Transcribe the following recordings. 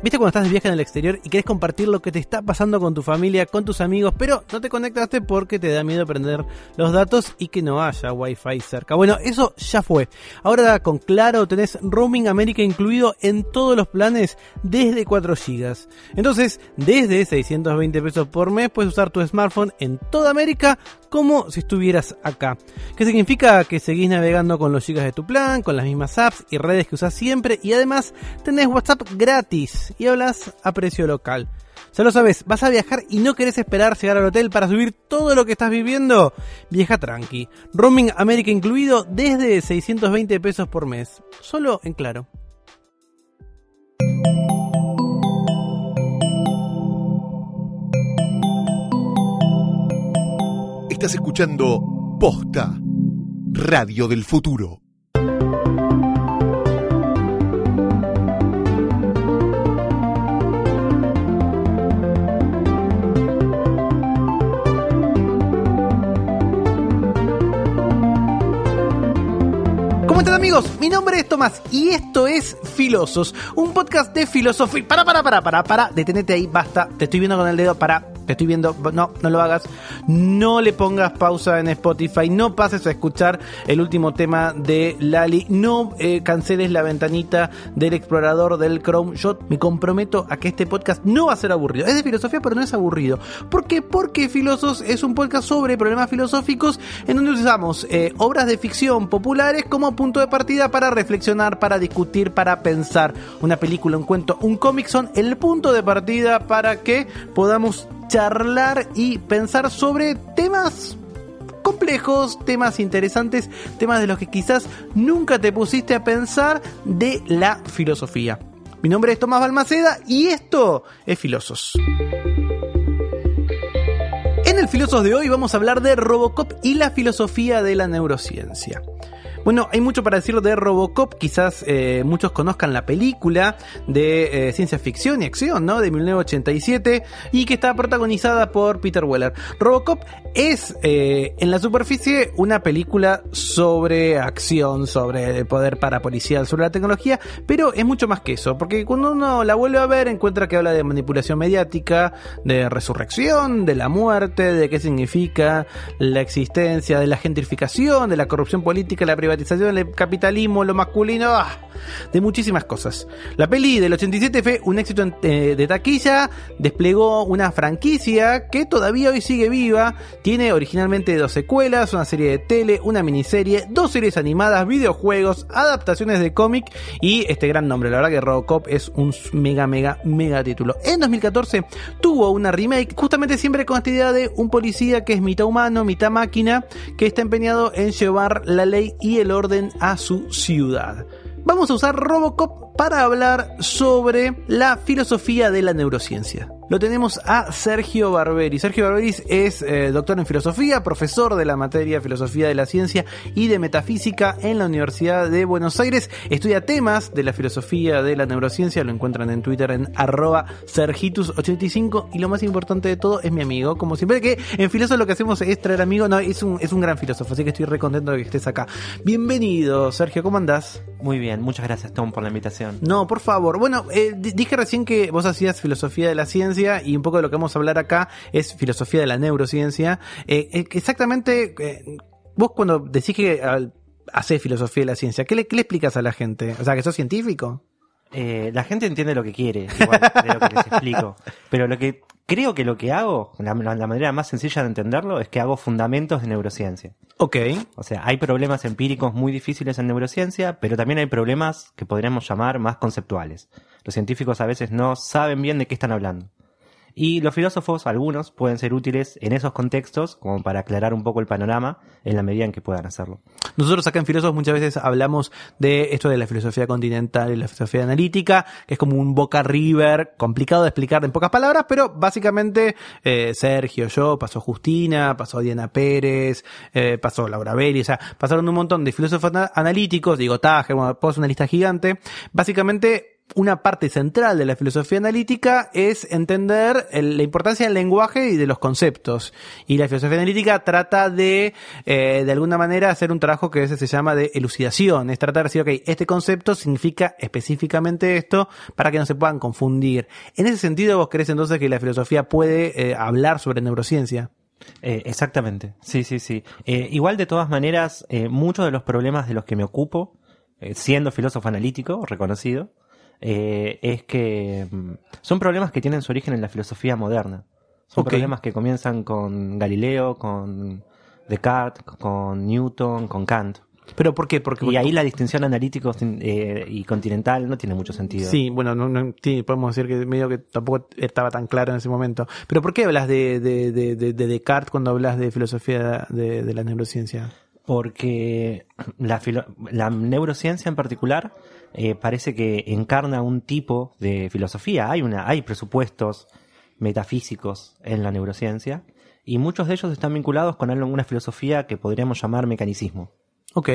¿Viste cuando estás de viaje en el exterior y querés compartir lo que te está pasando con tu familia, con tus amigos, pero no te conectaste porque te da miedo prender los datos y que no haya wifi cerca? Bueno, eso ya fue. Ahora con Claro tenés Roaming América incluido en todos los planes desde 4 GB. Entonces, desde 620 pesos por mes puedes usar tu smartphone en toda América como si estuvieras acá. ¿Qué significa? Que seguís navegando con los gigas de tu plan, con las mismas apps y redes que usas siempre y además tenés WhatsApp gratis y hablas a precio local. Ya lo sabes, vas a viajar y no querés esperar llegar al hotel para subir todo lo que estás viviendo. Viaja tranqui. Roaming América incluido desde 620 pesos por mes. Solo en claro. Estás escuchando Posta, Radio del Futuro. Amigos? Mi nombre es Tomás y esto es Filosos, un podcast de filosofía. Para, para, para, para, para, detenete ahí, basta. Te estoy viendo con el dedo, para, te estoy viendo. No, no lo hagas. No le pongas pausa en Spotify, no pases a escuchar el último tema de Lali, no eh, canceles la ventanita del explorador del Chrome. Yo me comprometo a que este podcast no va a ser aburrido. Es de filosofía, pero no es aburrido. ¿Por qué? Porque Filosos es un podcast sobre problemas filosóficos en donde usamos eh, obras de ficción populares como punto de partida para reflexionar, para discutir, para pensar. Una película, un cuento, un cómic son el punto de partida para que podamos charlar y pensar sobre temas complejos, temas interesantes, temas de los que quizás nunca te pusiste a pensar de la filosofía. Mi nombre es Tomás Balmaceda y esto es Filosos. En el Filosos de hoy vamos a hablar de Robocop y la filosofía de la neurociencia. Bueno, hay mucho para decir de Robocop, quizás eh, muchos conozcan la película de eh, ciencia ficción y acción, ¿no? De 1987 y que está protagonizada por Peter Weller. Robocop es eh, en la superficie una película sobre acción, sobre el poder parapolicial, sobre la tecnología, pero es mucho más que eso, porque cuando uno la vuelve a ver encuentra que habla de manipulación mediática, de resurrección, de la muerte, de qué significa la existencia, de la gentrificación, de la corrupción política, la privatización, el capitalismo, lo masculino, ah, de muchísimas cosas. La peli del 87 fue un éxito eh, de taquilla, desplegó una franquicia que todavía hoy sigue viva, tiene originalmente dos secuelas, una serie de tele, una miniserie, dos series animadas, videojuegos, adaptaciones de cómic y este gran nombre, la verdad que Robocop es un mega, mega, mega título. En 2014 tuvo una remake, justamente siempre con esta idea de un policía que es mitad humano, mitad máquina, que está empeñado en llevar la ley y el orden a su ciudad. Vamos a usar Robocop para hablar sobre la filosofía de la neurociencia. Lo tenemos a Sergio Barberi. Sergio Barberi es eh, doctor en filosofía, profesor de la materia filosofía de la ciencia y de metafísica en la Universidad de Buenos Aires. Estudia temas de la filosofía de la neurociencia. Lo encuentran en Twitter en arroba sergitus85. Y lo más importante de todo es mi amigo. Como siempre que en Filósofo lo que hacemos es traer amigos. No, es un, es un gran filósofo. Así que estoy re contento de que estés acá. Bienvenido, Sergio. ¿Cómo andás? Muy bien. Muchas gracias, Tom, por la invitación. No, por favor. Bueno, eh, dije recién que vos hacías filosofía de la ciencia y un poco de lo que vamos a hablar acá es filosofía de la neurociencia. Eh, eh, exactamente, vos cuando decís que haces filosofía de la ciencia, ¿qué le, ¿qué le explicas a la gente? O sea, que sos científico. la gente entiende lo que quiere, igual de lo que les explico. Pero lo que creo que lo que hago, la, la, manera más sencilla de entenderlo, es que hago fundamentos de neurociencia. Ok. O sea, hay problemas empíricos muy difíciles en neurociencia, pero también hay problemas que podríamos llamar más conceptuales. Los científicos a veces no saben bien de qué están hablando. Y los filósofos, algunos, pueden ser útiles en esos contextos como para aclarar un poco el panorama en la medida en que puedan hacerlo. Nosotros acá en Filósofos muchas veces hablamos de esto de la filosofía continental y la filosofía analítica, que es como un boca river, complicado de explicar en pocas palabras, pero básicamente eh, Sergio, yo, pasó Justina, pasó Diana Pérez, eh, pasó Laura Belli, o sea, pasaron un montón de filósofos analíticos, digo Taje, bueno, puedo una lista gigante. Básicamente una parte central de la filosofía analítica es entender la importancia del lenguaje y de los conceptos. Y la filosofía analítica trata de, eh, de alguna manera, hacer un trabajo que a veces se llama de elucidación. Es tratar de decir, ok, este concepto significa específicamente esto para que no se puedan confundir. En ese sentido, ¿vos crees entonces que la filosofía puede eh, hablar sobre neurociencia? Eh, exactamente, sí, sí, sí. Igual de todas maneras, muchos de los problemas de los que me ocupo, siendo filósofo analítico reconocido, eh, es que mm, son problemas que tienen su origen en la filosofía moderna. Son problemas que comienzan con Galileo, con Descartes, con Newton, con Kant. ¿Pero por qué? Porque Y ahí la distinción analítico eh, y continental no tiene mucho sentido. Sí, bueno, no, no- sí, podemos decir que medio que tampoco estaba tan claro en ese momento. Pero ¿por qué hablas de, de, de, de- de Descartes cuando hablas de filosofía de, la neurociencia? porque la, la neurociencia en particular eh, parece que encarna un tipo de filosofía. Hay, una, hay presupuestos metafísicos en la neurociencia y muchos de ellos están vinculados con alguna filosofía que podríamos llamar mecanicismo. Ok,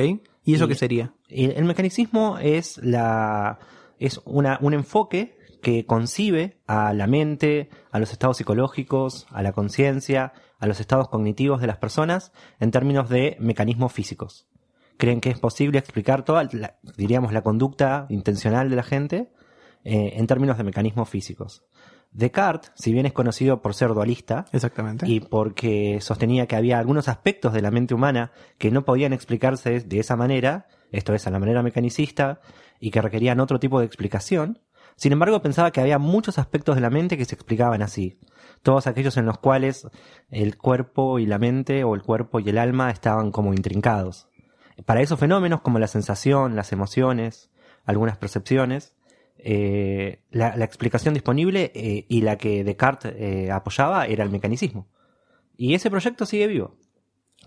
¿y eso Y- qué sería? El, el mecanismo es la es una, un enfoque que concibe a la mente, a los estados psicológicos, a la conciencia, a los estados cognitivos de las personas en términos de mecanismos físicos. Creen que es posible explicar toda, la- diríamos, la conducta intencional de la gente eh, en términos de mecanismos físicos. Descartes, si bien es conocido por ser dualista, Exactamente. y porque sostenía que había algunos aspectos de la mente humana que no podían explicarse de esa manera, esto es, a la manera mecanicista, y que requerían otro tipo de explicación. Sin embargo, pensaba que había muchos aspectos de la mente que se explicaban así. Todos aquellos en los cuales el cuerpo y la mente, o el cuerpo y el alma, estaban como intrincados. Para esos fenómenos, como la sensación, las emociones, algunas percepciones, eh, la, la explicación disponible eh, y la que Descartes eh, apoyaba era el mecanicismo. Y ese proyecto sigue vivo.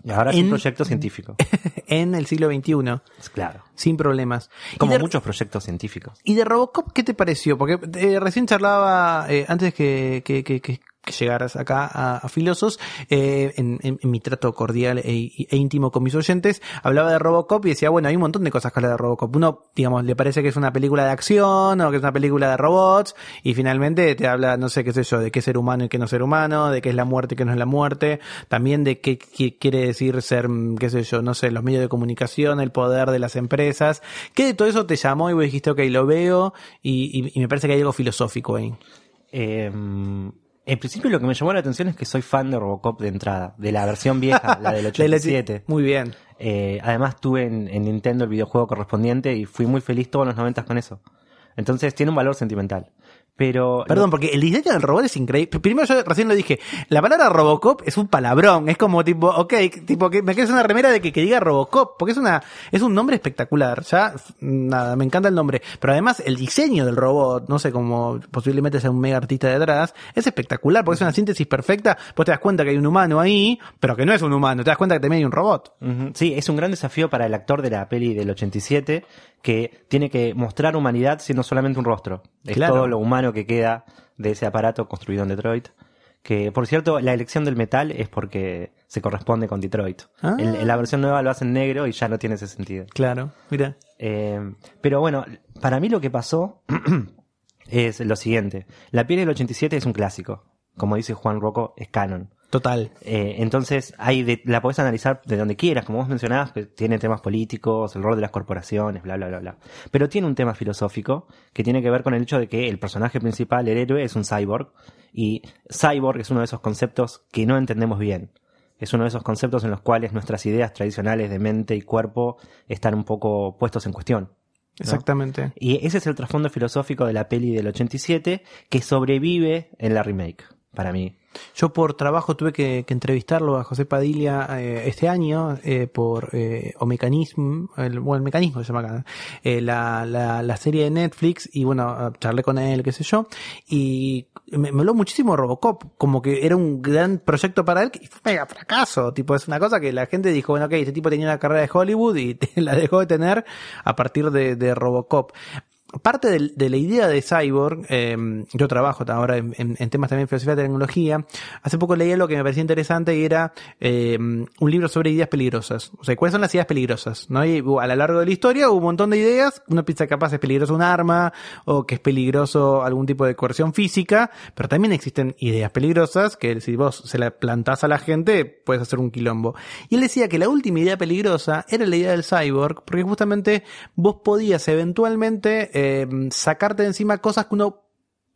Y ahora es un proyecto científico. En el siglo XXI, claro. sin problemas. Como de, muchos proyectos científicos. ¿Y de Robocop qué te pareció? Porque eh, recién charlaba, eh, antes que, que, que, que- que llegaras acá a, a Filosos, eh, en, mi trato cordial e, e íntimo con mis oyentes, hablaba de Robocop y decía, bueno, hay un montón de cosas que habla de Robocop. Uno, digamos, le parece que es una película de acción o que es una película de robots y finalmente te habla, no sé qué sé yo, de qué ser humano y qué no ser humano, de qué es la muerte y qué no es la muerte, también de qué, quiere decir ser, qué sé yo, no sé, los medios de comunicación, el poder de las empresas. ¿Qué de todo eso te llamó y vos dijiste, ok, lo veo y- y me parece que hay algo filosófico ahí? Eh, en principio lo que me llamó la atención es que soy fan de Robocop de entrada, de la versión vieja, la del 87. Muy bien. Eh, además tuve en, en Nintendo el videojuego correspondiente y fui muy feliz todos los 90 con eso. Entonces tiene un valor sentimental. Pero Perdón, porque el diseño del robot es increíble. Primero yo recién lo dije, la palabra Robocop es un palabrón, es como tipo, ok, tipo que me quedes una remera de que, que diga Robocop, porque es una, es un nombre espectacular, ya, nada, me encanta el nombre, pero además el diseño del robot, no sé, como posiblemente sea un mega artista detrás, es espectacular, porque es una síntesis perfecta, pues te das cuenta que hay un humano ahí, pero que no es un humano, te das cuenta que también hay un robot. Sí, es un gran desafío para el actor de la peli del 87 que tiene que mostrar humanidad siendo solamente un rostro. Es Claro. todo lo humano que queda de ese aparato construido en Detroit. Que, por cierto, la elección del metal es porque se corresponde con Detroit. Ah. En, en la versión nueva lo hacen negro y ya no tiene ese sentido. Claro, mira. Eh, pero bueno, para mí lo que pasó es lo siguiente. La peli del 87 es un clásico. Como dice Juan Rocco, es canon. Total. Eh, entonces, hay de- la podés analizar de donde quieras, como vos mencionabas, que tiene temas políticos, el rol de las corporaciones, bla, bla, bla, bla. Pero tiene un tema filosófico que tiene que ver con el hecho de que el personaje principal, el héroe, es un cyborg. Y cyborg es uno de esos conceptos que no entendemos bien. Es uno de esos conceptos en los cuales nuestras ideas tradicionales de mente y cuerpo están un poco puestos en cuestión. ¿no? Exactamente. Y ese es el trasfondo filosófico de la peli del 87 que sobrevive en la remake, para mí. Yo por trabajo tuve que, entrevistarlo a José Padilla eh, este año eh, por eh, O Mecanismo, bueno, el mecanismo se llama acá, eh, la, la, la serie de Netflix y bueno, charlé con él, qué sé yo, y me, me habló muchísimo Robocop, como que era un gran proyecto para él y fue mega fracaso, tipo es una cosa que la gente dijo, bueno, ok, este tipo tenía una carrera de Hollywood y la dejó de tener a partir de Robocop. Parte del- de, la idea de Cyborg, eh, yo trabajo ahora en, temas también de filosofía de tecnología, hace poco leí algo que me parecía interesante y era eh, un libro sobre ideas peligrosas. O sea, ¿cuáles son las ideas peligrosas? ¿no? Y uh, a lo largo de la historia hubo un montón de ideas, uno piensa capaz es peligroso un arma o que es peligroso algún tipo de coerción física, pero también existen ideas peligrosas que si vos se la plantás a la gente puedes hacer un quilombo. Y él decía que la última idea peligrosa era la idea del cyborg, porque justamente vos podías eventualmente eh, sacarte de encima cosas que uno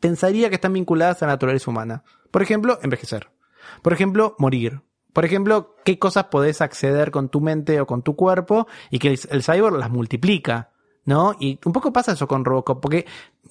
pensaría que están vinculadas a la naturaleza humana. Por ejemplo, envejecer. Por ejemplo, morir. Por ejemplo, qué cosas podés acceder con tu mente o con tu cuerpo y que el, el cyborg las multiplica. ¿No? Y un poco pasa eso con Robocop, porque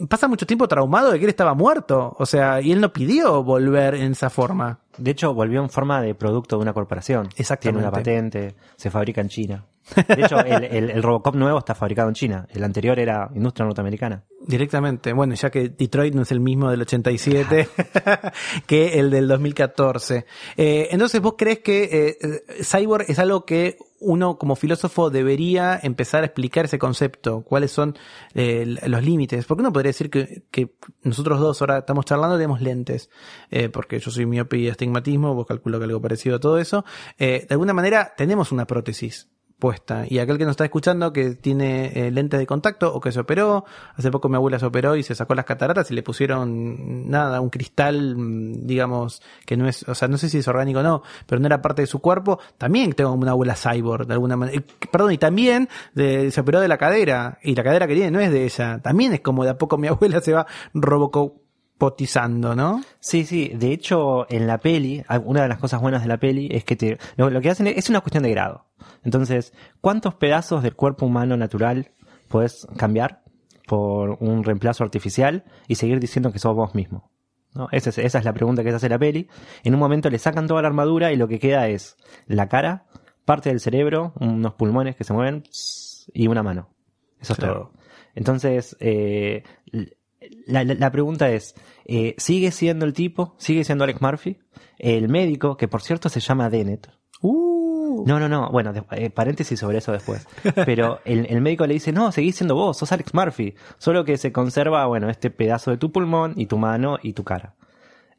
pasa mucho tiempo traumado de que él estaba muerto. O sea, y él no pidió volver en esa forma. De hecho, volvió en forma de producto de una corporación. Exactamente. Tiene una patente, se fabrica en China. De hecho, el, Robocop nuevo está fabricado en China. El anterior era industria norteamericana. Directamente. Bueno, ya que Detroit no es el mismo del 87 que el del 2014. Eh, entonces, ¿vos crees que eh, Cyborg es algo que uno como filósofo debería empezar a explicar ese concepto? ¿Cuáles son eh, los límites? Porque uno podría decir que, nosotros dos ahora estamos charlando tenemos lentes, eh, porque yo soy miope y astigmatismo, vos calculo que algo parecido a todo eso. De alguna manera tenemos una prótesis puesta. Y aquel que nos está escuchando que tiene eh, lentes de contacto o que se operó, hace poco mi abuela se operó y se sacó las cataratas y le pusieron nada, un cristal, mm, digamos, que no es, o sea, no sé si es orgánico o no, pero no era parte de su cuerpo, también tengo una abuela cyborg de alguna manera. Perdón, y también de- se operó de la cadera, y la cadera que tiene no es de ella, también es como de a poco mi abuela se va robocopotizando, ¿no? Sí, sí. De hecho, en la peli, una de las cosas buenas de la peli es que te, lo, lo que hacen es, es una cuestión de grado. Entonces, ¿cuántos pedazos del cuerpo humano natural puedes cambiar por un reemplazo artificial y seguir diciendo que sos vos mismo? ¿No? Esa, es, esa es la pregunta que se hace la peli. En un momento le sacan toda la armadura y lo que queda es la cara, parte del cerebro, unos pulmones que se mueven y una mano. Eso es todo. Entonces, eh, la, la- la pregunta es, eh, ¿sigue siendo el tipo? ¿Sigue siendo Alex Murphy? El médico, que por cierto se llama Dennett. Uh, No, no, no, bueno, de- eh, paréntesis sobre eso después. Pero el, el médico le dice, no, seguís siendo vos, sos Alex Murphy. Solo que se conserva, bueno, este pedazo de tu pulmón y tu mano y tu cara.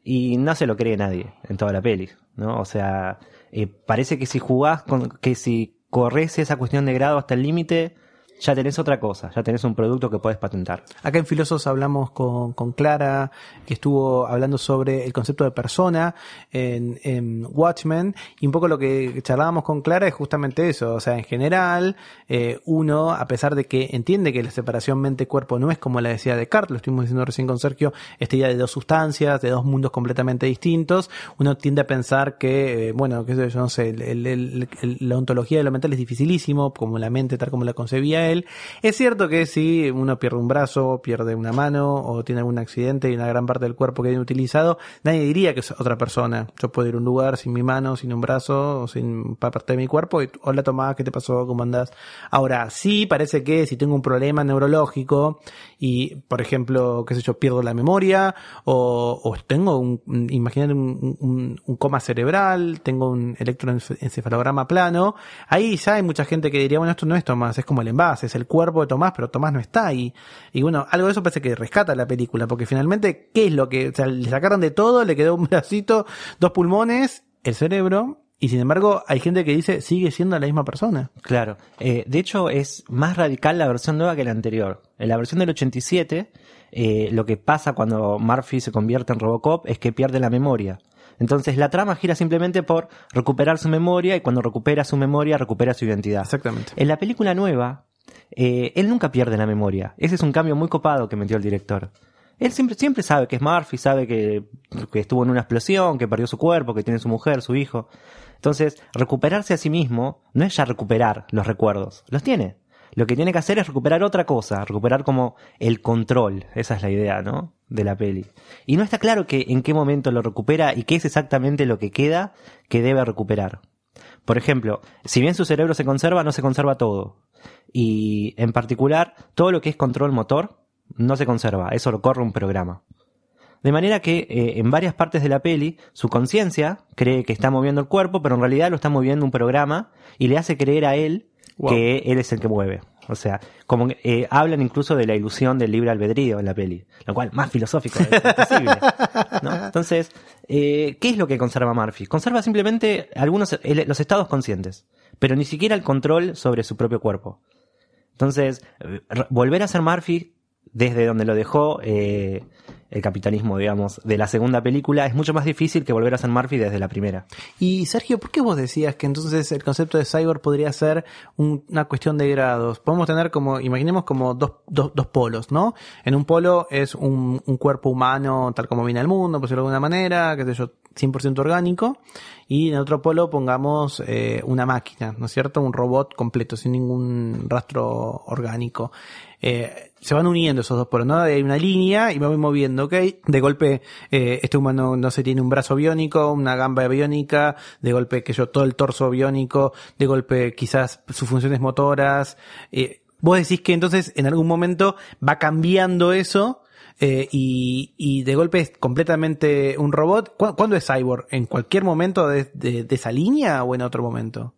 Y no se lo cree nadie en toda la peli, ¿no? O sea, eh, parece que si jugás, con, que si corres esa cuestión de grado hasta el límite, ya tenés otra cosa, ya tenés un producto que puedes patentar. Acá en Filosos hablamos con, con Clara, que estuvo hablando sobre el concepto de persona en, en Watchmen, y un poco lo que charlábamos con Clara es justamente eso, o sea, en general, eh, uno, a pesar de que entiende que la separación mente-cuerpo no es como la decía Descartes, lo estuvimos diciendo recién con Sergio, esta idea de dos sustancias, de dos mundos completamente distintos, uno tiende a pensar que, eh, bueno, sé yo, no sé, el- la ontología de lo mental es dificilísimo, como la mente tal como la concebía él. Es cierto que si uno pierde un brazo, pierde una mano o tiene algún accidente y una gran parte del cuerpo queda inutilizado, nadie diría que es otra persona. Yo puedo ir a un lugar sin mi mano, sin un brazo o sin parte de mi cuerpo y hola Tomás, ¿qué te pasó? ¿Cómo andás? Ahora, sí parece que si tengo un problema neurológico y, por ejemplo, qué sé yo, pierdo la memoria o, tengo un, imagínate un, un- coma cerebral, tengo un electroencefalograma plano, ahí ya hay mucha gente que diría, bueno, esto no es Tomás, es como el es el cuerpo de Tomás, pero Tomás no está ahí. Y bueno, algo de eso parece que rescata la película, porque finalmente, ¿qué es lo que, o sea, le sacaron de todo, le quedó un bracito, dos pulmones, el cerebro, y sin embargo hay gente que dice, sigue siendo la misma persona. Claro. Eh, de hecho, es más radical la versión nueva que la anterior. En la versión del 87, eh, lo que pasa cuando Murphy se convierte en Robocop es que pierde la memoria. Entonces la trama gira simplemente por recuperar su memoria y cuando recupera su memoria recupera su identidad. Exactamente. En la película nueva, eh, él nunca pierde la memoria. Ese es un cambio muy copado que metió el director. Él siempre, siempre sabe que es Murphy, sabe que, que estuvo en una explosión, que perdió su cuerpo, que tiene su mujer, su hijo. Entonces, recuperarse a sí mismo no es ya recuperar los recuerdos, los tiene. Lo que tiene que hacer es recuperar otra cosa, recuperar como el control. Esa es la idea, ¿no? De la peli. Y no está claro que en qué momento lo recupera y qué es exactamente lo que queda que debe recuperar. Por ejemplo, si bien su cerebro se conserva, no se conserva todo. Y en particular, todo lo que es control motor no se conserva, eso lo corre un programa. De manera que eh, en varias partes de la peli, su conciencia cree que está moviendo el cuerpo, pero en realidad lo está moviendo un programa y le hace creer a él Wow. que él es el que mueve. O sea, como que, eh, hablan incluso de la ilusión del libre albedrío en la peli, lo cual más filosófico es posible. ¿no? Entonces, eh, ¿qué es lo que conserva Murphy? Conserva simplemente algunos el- los estados conscientes, pero ni siquiera el control sobre su propio cuerpo. Entonces, volver a ser Murphy desde donde lo dejó eh, el capitalismo, digamos, de la segunda película es mucho más difícil que volver a ser Murphy desde la primera. Y Sergio, ¿por qué vos decías que entonces el concepto de cyborg podría ser un- una cuestión de grados? Podemos tener como, imaginemos como dos, dos, dos polos, ¿no? En un polo es un, un cuerpo humano tal como viene al mundo, por decirlo de alguna manera, qué sé yo, 100% orgánico. Y en otro polo pongamos eh, una máquina, ¿no es cierto? Un robot completo, sin ningún rastro orgánico. Eh, se van uniendo esos dos polos, ¿no? Hay una línea y voy moviendo, ¿ok? De golpe, eh, este humano no se tiene un brazo biónico, una gamba biónica, de golpe que yo todo el torso biónico, de golpe quizás sus funciones motoras. Eh, vos decís que entonces en algún momento va cambiando eso eh, y, y de golpe es completamente un robot. ¿Cu- ¿Cuándo es cyborg? ¿En cualquier momento de, de- de esa línea o en otro momento?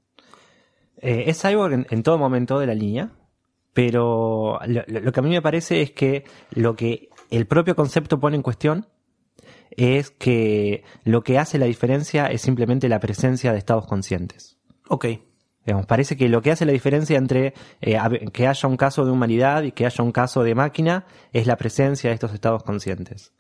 Eh, es cyborg en, en todo momento de la línea, pero lo, lo- lo que a mí me parece es que lo que el propio concepto pone en cuestión es que lo que hace la diferencia es simplemente la presencia de estados conscientes. Ok. Parece que lo que hace la diferencia entre eh, que haya un caso de humanidad y que haya un caso de máquina es la presencia de estos estados conscientes.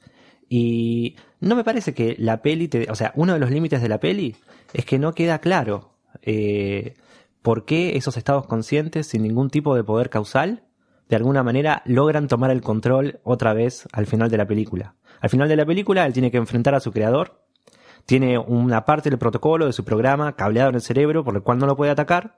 Y no me parece que la peli, o sea, uno de los límites de la peli es que no queda claro eh, por qué esos estados conscientes, sin ningún tipo de poder causal, de alguna manera logran tomar el control otra vez al final de la película. Al final de la película, él tiene que enfrentar a su creador, tiene una parte del protocolo de su programa cableado en el cerebro por el cual no lo puede atacar.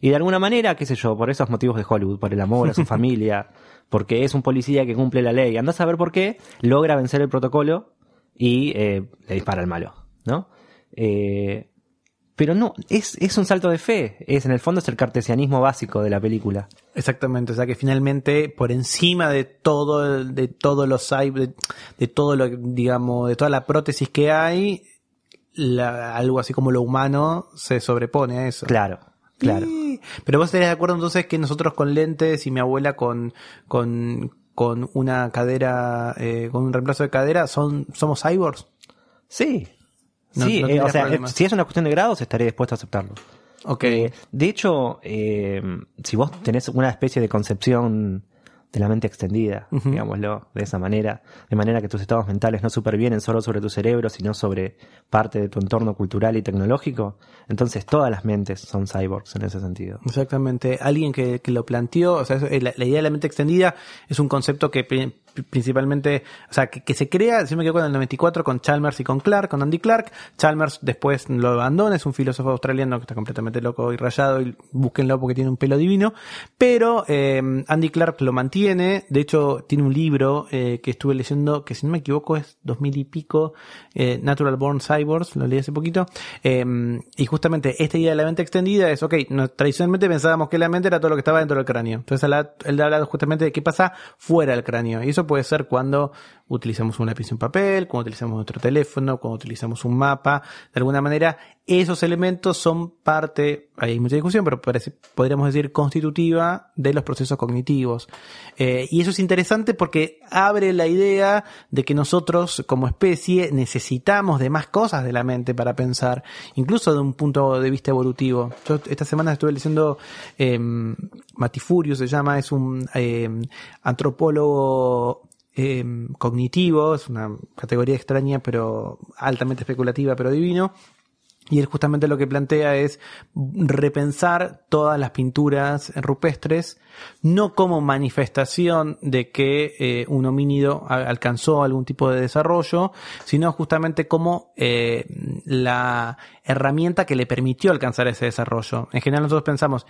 Y de alguna manera, qué sé yo, por esos motivos de Hollywood, por el amor a su familia, porque es un policía que cumple la ley, anda a saber por qué, logra vencer el protocolo y eh, le dispara al malo, ¿no? Eh, pero no, es, es un salto de fe, es en el fondo es el cartesianismo básico de la película. Exactamente, o sea que finalmente por encima de todo, de todos los de, de todo lo, digamos, de toda la prótesis que hay, la- algo así como lo humano se sobrepone a eso. Claro, claro. Pero vos estarías de acuerdo entonces que nosotros con lentes y mi abuela con, con, con una cadera, eh, con un reemplazo de cadera, son, somos cyborgs. Sí. No- sí, no eh, o sea, problemas. eh, si es una cuestión de grados, estaré dispuesto a aceptarlo. Ok. Eh, de hecho, eh, si vos tenés una especie de concepción de la mente extendida, digámoslo de esa manera, de manera que tus estados mentales no supervienen solo sobre tu cerebro, sino sobre parte de tu entorno cultural y tecnológico, entonces todas las mentes son cyborgs en ese sentido. Exactamente. Alguien que, que lo planteó, o sea, eh, la, la idea de la mente extendida es un concepto que principalmente, o sea, que, se crea, si me equivoco, en el 94 con Chalmers y con Clark, con Andy Clark. Chalmers después lo abandona, es un filósofo australiano que está completamente loco y rayado y búsquenlo porque tiene un pelo divino. Pero eh, Andy Clark lo mantiene, de hecho tiene un libro eh, que estuve leyendo, que si no me equivoco es 2000 y pico, eh, Natural Born Cyborgs, lo leí hace poquito. Y justamente esta idea de la mente extendida es, ok, tradicionalmente pensábamos que la mente era todo lo que estaba dentro del cráneo. Entonces él habla justamente de qué pasa fuera del cráneo. Y eso puede ser cuando utilizamos un lápiz y un papel, cuando utilizamos nuestro teléfono, cuando utilizamos un mapa. De alguna manera, esos elementos son parte, hay mucha discusión, pero podríamos decir constitutiva de los procesos cognitivos. Eh, y eso es interesante porque abre la idea de que nosotros como especie necesitamos de más cosas de la mente para pensar, incluso de un punto de vista evolutivo. Yo esta semana estuve leyendo eh, Matifurio, se llama, es un eh, antropólogo eh, cognitivo, es una categoría extraña pero altamente especulativa pero divino. Y él justamente lo que plantea es repensar todas las pinturas rupestres, no como manifestación de que eh, un homínido alcanzó algún tipo de desarrollo, sino justamente como eh, la herramienta que le permitió alcanzar ese desarrollo. En general nosotros pensamos,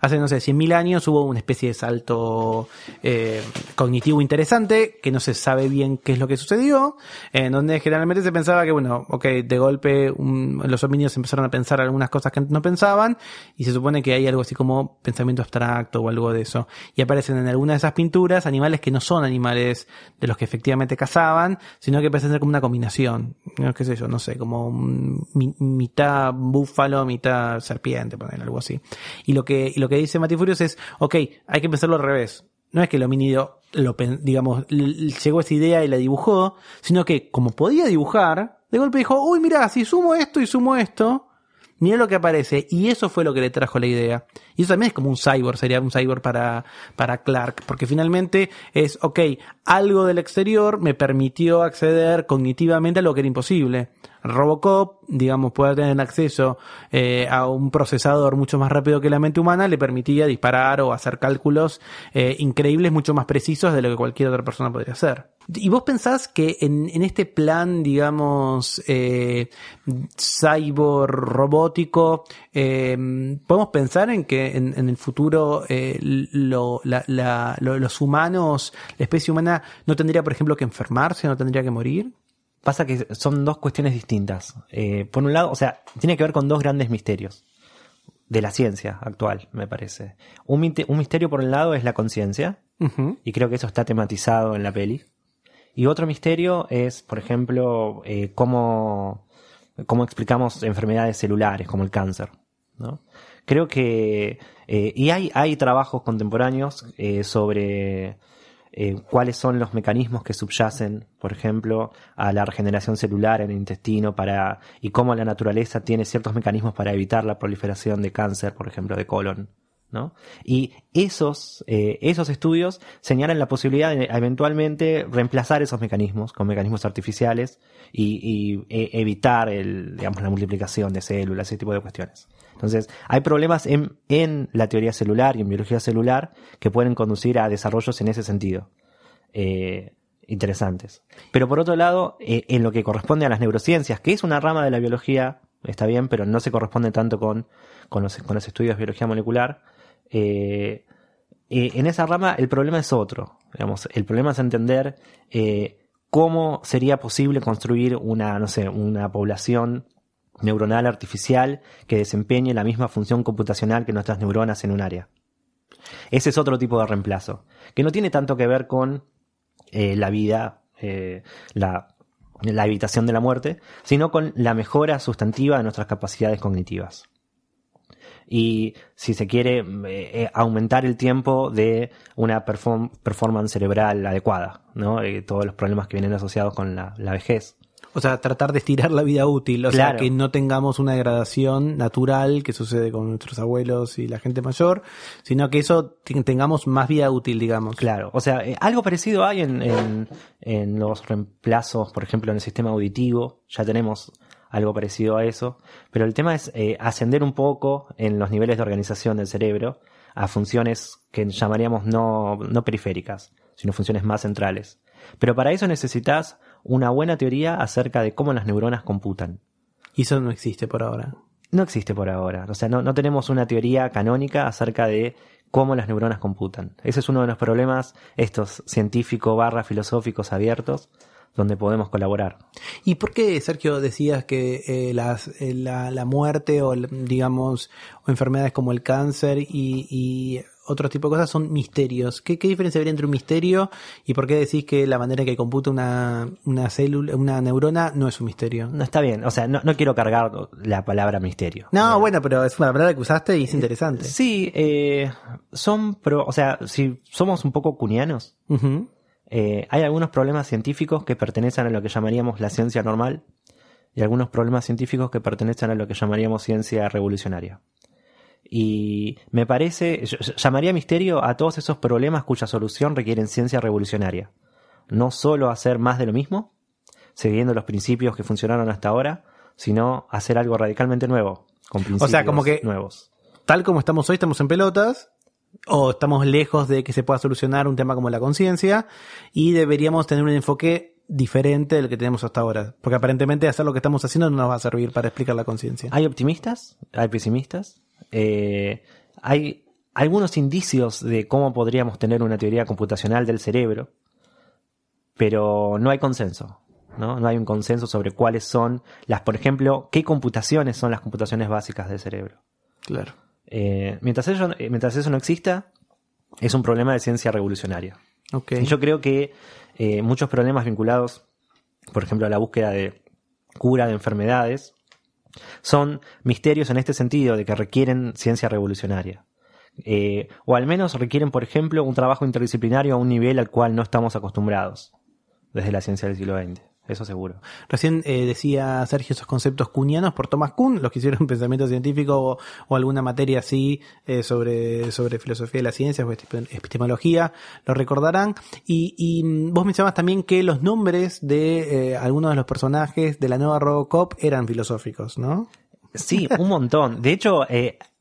hace, no sé, 100.000 años hubo una especie de salto eh, cognitivo interesante, que no se sabe bien qué es lo que sucedió, en donde generalmente se pensaba que, bueno, ok, de golpe los homínidos empezaron a pensar algunas cosas que antes no pensaban y se supone que hay algo así como pensamiento abstracto o algo de eso. Y aparecen en algunas de esas pinturas animales que no son animales de los que efectivamente cazaban, sino que parecen ser como una combinación. No, qué sé yo, no sé, como un, mi- mitad búfalo, mitad serpiente, poner algo así. Y lo que, lo que dice Mati Furios es, ok, hay que pensarlo al revés. No es que el homínido, lo, digamos, llegó a esa idea y la dibujó, sino que como podía dibujar, de golpe dijo, uy, mira, si sumo esto y sumo esto, mira lo que aparece. Y eso fue lo que le trajo la idea. Y eso también es como un cyborg, sería un cyborg para, para Clark, porque finalmente es, ok, algo del exterior me permitió acceder cognitivamente a lo que era imposible. Robocop, digamos, poder tener acceso eh, a un procesador mucho más rápido que la mente humana, le permitía disparar o hacer cálculos eh, increíbles, mucho más precisos de lo que cualquier otra persona podría hacer. ¿Y vos pensás que en, este plan, digamos, eh, cyborg robótico, eh, podemos pensar en que en, el futuro los humanos, la especie humana, no tendría, por ejemplo, que enfermarse, no tendría que morir? Pasa que son dos cuestiones distintas. Eh, por un lado, o sea, tiene que ver con dos grandes misterios de la ciencia actual, me parece. Un, misterio, por un lado, es la conciencia, y creo que eso está tematizado en la peli. Y otro misterio es, por ejemplo, eh, cómo, cómo explicamos enfermedades celulares, como el cáncer. ¿no? Creo que. eh, y hay, hay trabajos contemporáneos sobre eh, cuáles son los mecanismos que subyacen, por ejemplo, a la regeneración celular en el intestino para, y cómo la naturaleza tiene ciertos mecanismos para evitar la proliferación de cáncer, por ejemplo, de colon. ¿no? Y esos, eh, esos estudios señalan la posibilidad de eventualmente reemplazar esos mecanismos con mecanismos artificiales y, y, e- evitar el, digamos, la multiplicación de células, ese tipo de cuestiones. Entonces, hay problemas en, en la teoría celular y en biología celular que pueden conducir a desarrollos en ese sentido. Eh, interesantes. Pero por otro lado, eh, en lo que corresponde a las neurociencias, que es una rama de la biología, está bien, pero no se corresponde tanto con, con, los, con los estudios de biología molecular, eh, en esa rama el problema es otro. Digamos, el problema es entender cómo sería posible construir una, no sé, una población neuronal artificial que desempeñe la misma función computacional que nuestras neuronas en un área. Ese es otro tipo de reemplazo, que no tiene tanto que ver con eh, la vida, eh, la, evitación de la muerte, sino con la mejora sustantiva de nuestras capacidades cognitivas. Y si se quiere, eh, aumentar el tiempo de una perform- performance cerebral adecuada, ¿no? Todos los problemas que vienen asociados con la vejez. O sea, tratar de estirar la vida útil, o sea, que no tengamos una degradación natural que sucede con nuestros abuelos y la gente mayor, sino que eso te- tengamos más vida útil, digamos. Claro, o sea, eh, algo parecido hay en, en, en los reemplazos, por ejemplo, en el sistema auditivo, ya tenemos algo parecido a eso, pero el tema es eh, ascender un poco en los niveles de organización del cerebro a funciones que llamaríamos no, no periféricas, sino funciones más centrales. Pero para eso necesitas una buena teoría acerca de cómo las neuronas computan. Y eso no existe por ahora. No existe por ahora. O sea, no, no tenemos una teoría canónica acerca de cómo las neuronas computan. Ese es uno de los problemas, estos científico barra filosóficos abiertos, donde podemos colaborar. ¿Y por qué, Sergio, decías que eh, las, eh, la, la muerte o, digamos, o enfermedades como el cáncer y, y otro tipo de cosas son misterios? ¿Qué, qué diferencia habría entre un misterio y por qué decís que la manera en que computa una, una célula, una neurona no es un misterio? No está bien, o sea, no, no quiero cargar la palabra misterio. No, bueno, pero es una palabra que usaste y es interesante. Sí, eh, son, pro, o sea, si somos un poco cunianos, eh, hay algunos problemas científicos que pertenecen a lo que llamaríamos la ciencia normal y algunos problemas científicos que pertenecen a lo que llamaríamos ciencia revolucionaria. Y me parece, llamaría misterio a todos esos problemas cuya solución requieren ciencia revolucionaria. No solo hacer más de lo mismo, siguiendo los principios que funcionaron hasta ahora, sino hacer algo radicalmente nuevo, con principios sea, como que- nuevos. Tal como estamos hoy, estamos en pelotas, o estamos lejos de que se pueda solucionar un tema como la conciencia, y deberíamos tener un enfoque diferente del que tenemos hasta ahora. Porque aparentemente hacer lo que estamos haciendo no nos va a servir para explicar la conciencia. Hay optimistas, hay pesimistas, eh, hay algunos indicios de cómo podríamos tener una teoría computacional del cerebro, pero no hay consenso. ¿no? No hay un consenso sobre cuáles son las, por ejemplo, qué computaciones son las computaciones básicas del cerebro. Claro. Eh, mientras, eso, eh, mientras eso no exista, es un problema de ciencia revolucionaria. Ok. Y yo creo que eh, muchos problemas vinculados, por ejemplo, a la búsqueda de cura de enfermedades, son misterios en este sentido de que requieren ciencia revolucionaria. Eh, o al menos requieren, por ejemplo, un trabajo interdisciplinario a un nivel al cual no estamos acostumbrados desde la ciencia del siglo XX. Eso seguro. Recién eh, decía Sergio esos conceptos cunianos por Thomas Kuhn, los que hicieron pensamiento científico o, alguna materia así eh, sobre, sobre filosofía de la ciencia o epistem- epistemología, lo recordarán. Y, mm, vos mencionabas también que los nombres de eh, algunos de los personajes de la nueva Robocop eran filosóficos, ¿no? Sí, un montón. De hecho,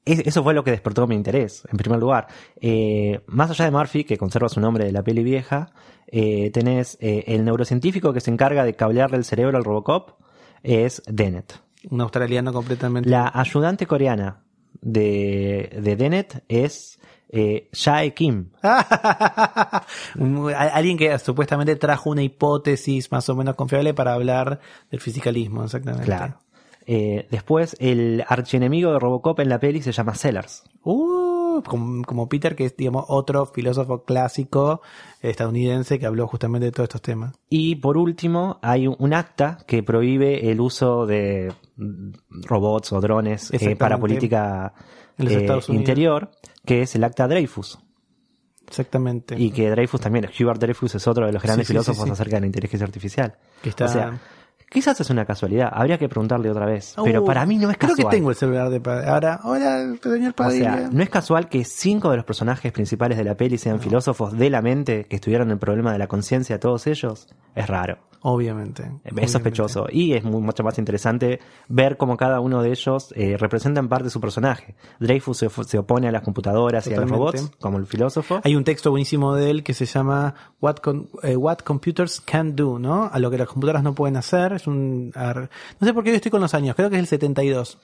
es- eso fue lo que despertó mi interés, en primer lugar. Eh, más allá de Murphy, que conserva su nombre de la peli vieja, eh, tenés eh, el neurocientífico que se encarga de cablearle el cerebro al Robocop, es Dennett. Un australiano completamente. La ayudante coreana de, de Dennett es eh, Jae Kim. Alguien que supuestamente trajo una hipótesis más o menos confiable para hablar del fisicalismo, exactamente. Claro. Eh, después, el archienemigo de Robocop en la peli se llama Sellers. Uh, como, como Peter, que es, digamos, otro filósofo clásico estadounidense que habló justamente de todos estos temas. Y por último, hay un- acta que prohíbe el uso de robots o drones eh, para política eh, interior, que es el acta Dreyfus. Exactamente. Y que Dreyfus también, Hubert Dreyfus es otro de los grandes Sí, sí, sí, filósofos sí. acerca de la inteligencia artificial. Que está- O sea, quizás es una casualidad, habría que preguntarle otra vez, pero Uh, para mí no es Creo casual. que tengo el celular de Padilla. Ahora, hola, señor O Padilla. sea, no es casual que cinco de los personajes principales de la peli sean filósofos de la mente que estudiaron el problema de la conciencia, todos ellos. Es raro. Obviamente. Es obviamente. sospechoso. Y es muy- mucho más interesante ver cómo cada uno de ellos eh, representa en parte su personaje. Dreyfus se, se opone a las computadoras y a los robots, como el filósofo. Hay un texto buenísimo de él que se llama What, con- eh, What Computers Can Do, ¿no? A lo que las computadoras no pueden hacer. Es un, ar- no sé por qué yo estoy con los años, creo que es el 72.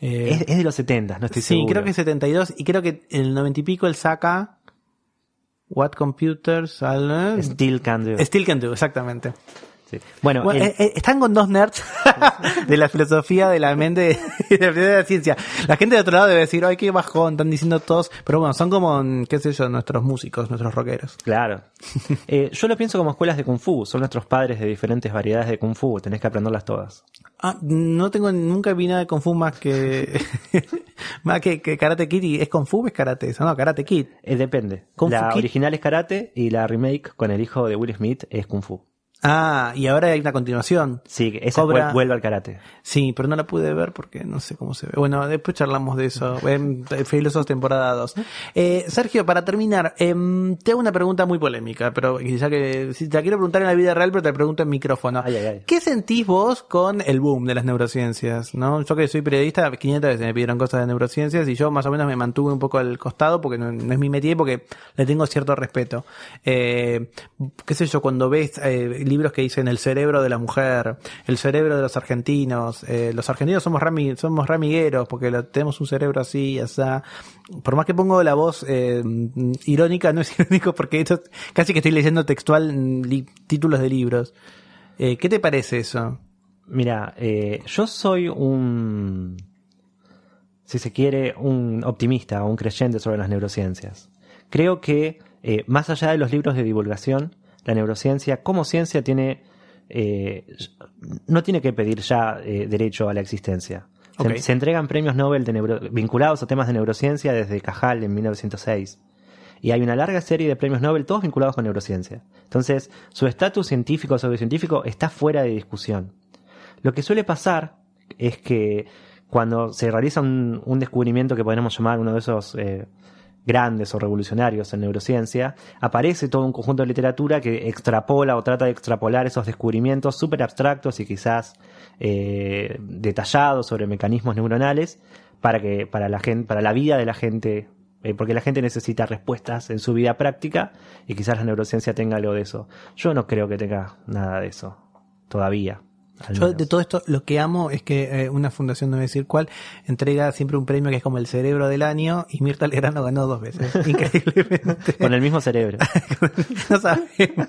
Eh, Es, es de los 70, no estoy sí, seguro. creo que es 72 y creo que en el 90 y pico él saca What Computers al- Still can do. Still Can Do, exactamente. Sí. Bueno, Bueno, el- eh, eh, están con dos nerds de la filosofía, de la mente y de la, ciencia. La gente de otro lado debe decir, ay, qué bajón, están diciendo todos. Pero bueno, son como, mm, qué sé yo, nuestros músicos, nuestros rockeros. Claro. Eh, yo lo pienso como escuelas de Kung Fu. Son nuestros padres de diferentes variedades de Kung Fu. Tenés que aprenderlas todas. Ah, no tengo, nunca vi nada de Kung Fu más que, más que, que Karate Kid y es Kung Fu o es Karate eso, no, Karate Kid. Eh, depende. Kung Fu la Kid. original es karate y la remake con el hijo de Will Smith es Kung Fu. Ah, y ahora hay una continuación. Sí, esa Cobra- vuel- vuelve al karate. Sí, pero no la pude ver porque no sé cómo se ve. Bueno, después charlamos de eso. En Filosos temporada 2. Eh, Sergio, para terminar, em, te hago una pregunta muy polémica, pero ya que si te la quiero preguntar en la vida real, pero te la pregunto en micrófono. Ay, ay, ay. ¿Qué sentís vos con el boom de las neurociencias? ¿no? Yo que soy periodista, 500 veces me pidieron cosas de neurociencias y yo más o menos me mantuve un poco al costado porque no, no es mi métier, porque le tengo cierto respeto. Eh, qué sé yo, cuando ves eh, libros que dicen el cerebro de la mujer, el cerebro de los argentinos, eh, los argentinos somos rami, somos ramigueros porque tenemos un cerebro así, así. Por más que pongo la voz eh, irónica, no es irónico porque casi que estoy leyendo textual mm, títulos de libros. Eh, ¿Qué te parece eso? Mira, yo soy un, si se quiere, un optimista, un creyente sobre las neurociencias. Creo que, más allá de los libros de divulgación, la neurociencia como ciencia tiene, eh, no tiene que pedir ya eh, derecho a la existencia. Se, entregan premios Nobel de neuro- vinculados a temas de neurociencia desde Cajal en 1906. Y hay una larga serie de premios Nobel, todos vinculados con neurociencia. Entonces, su estatus científico o pseudocientífico está fuera de discusión. Lo que suele pasar es que cuando se realiza un, un descubrimiento que podríamos llamar uno de esos eh, grandes o revolucionarios en neurociencia, aparece todo un conjunto de literatura que extrapola o trata de extrapolar esos descubrimientos súper abstractos y quizás eh, detallados sobre mecanismos neuronales para que para la gente, para la vida de la gente, eh, porque la gente necesita respuestas en su vida práctica y quizás la neurociencia tenga algo de eso. Yo no creo que tenga nada de eso todavía. Yo de todo esto lo que amo es que eh, una fundación, no voy a decir cuál, entrega siempre un premio que es como el cerebro del año y Mirta Legrand ganó dos veces. Increíblemente. Con el mismo cerebro. no sabemos.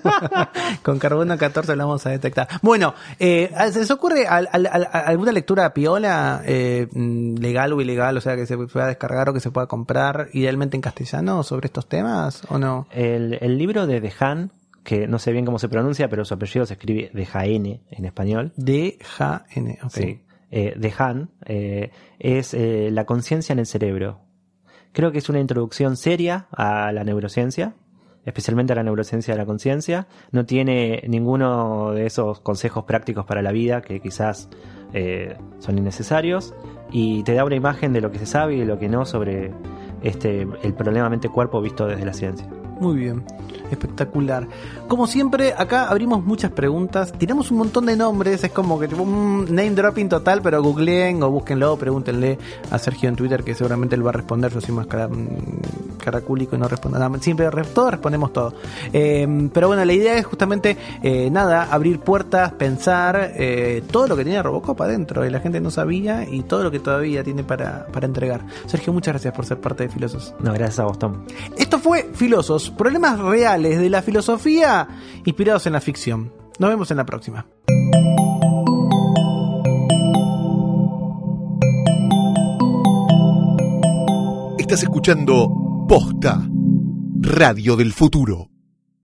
Con carbono 14 lo vamos a detectar. Bueno, eh, ¿se les ocurre al- al- al- alguna lectura piola, eh, mm, legal o ilegal, o sea, que se pueda descargar o que se pueda comprar, idealmente en castellano, sobre estos temas o no? El, el libro de Dejan, que no sé bien cómo se pronuncia, pero su apellido se escribe Dejaene en español. D-J-N, ok. Sí. Eh, Dejan eh, es eh, la conciencia en el cerebro. Creo que es una introducción seria a la neurociencia, especialmente a la neurociencia de la conciencia. No tiene ninguno de esos consejos prácticos para la vida que quizás son innecesarios y te da una imagen de lo que se sabe y de lo que no sobre este el problema mente-cuerpo visto desde la ciencia. Muy bien, espectacular. Como siempre, acá abrimos muchas preguntas, tiramos un montón de nombres, es como que tipo un name dropping total, pero googleen o búsquenlo, pregúntenle a Sergio en Twitter que seguramente él va a responder, yo soy más cara, mm, caracúlico y no respondo nada, siempre re- todos respondemos todo. Eh, pero bueno, la idea es justamente, eh, nada, abrir puertas, pensar eh, todo lo que tiene Robocop adentro y la gente no sabía y todo lo que todavía tiene para, para entregar. Sergio, muchas gracias por ser parte de Filosos. No, gracias a vos, Tom. Esto fue Filosos, problemas reales de la filosofía inspirados en la ficción. Nos vemos en la próxima. Estás escuchando Posta, Radio del Futuro.